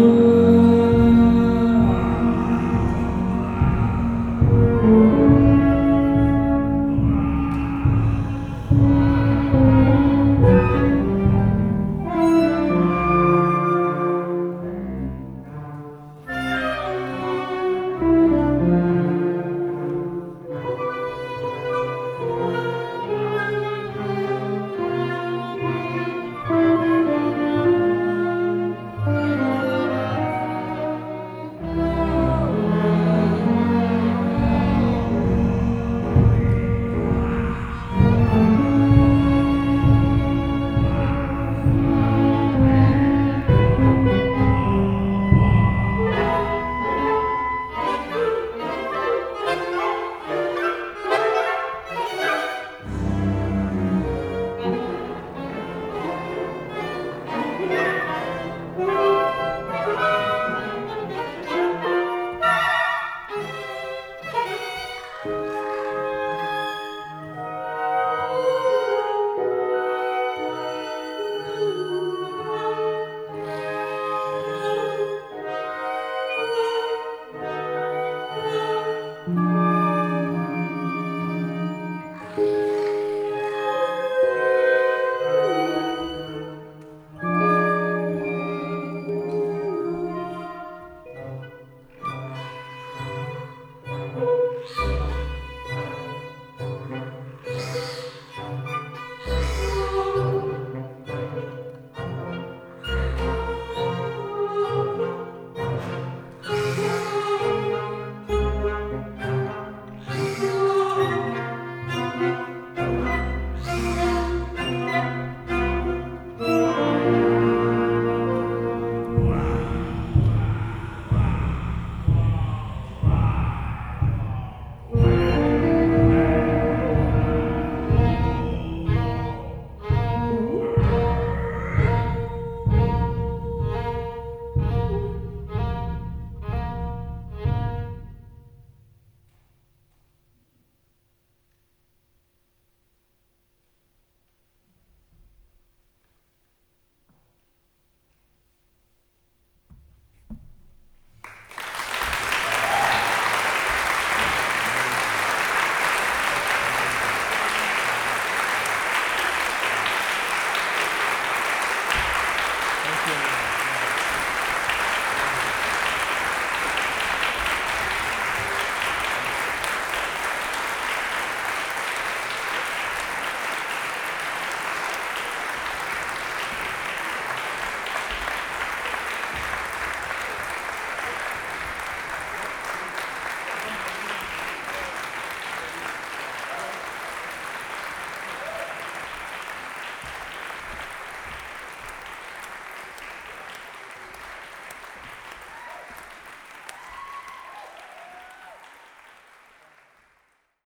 you.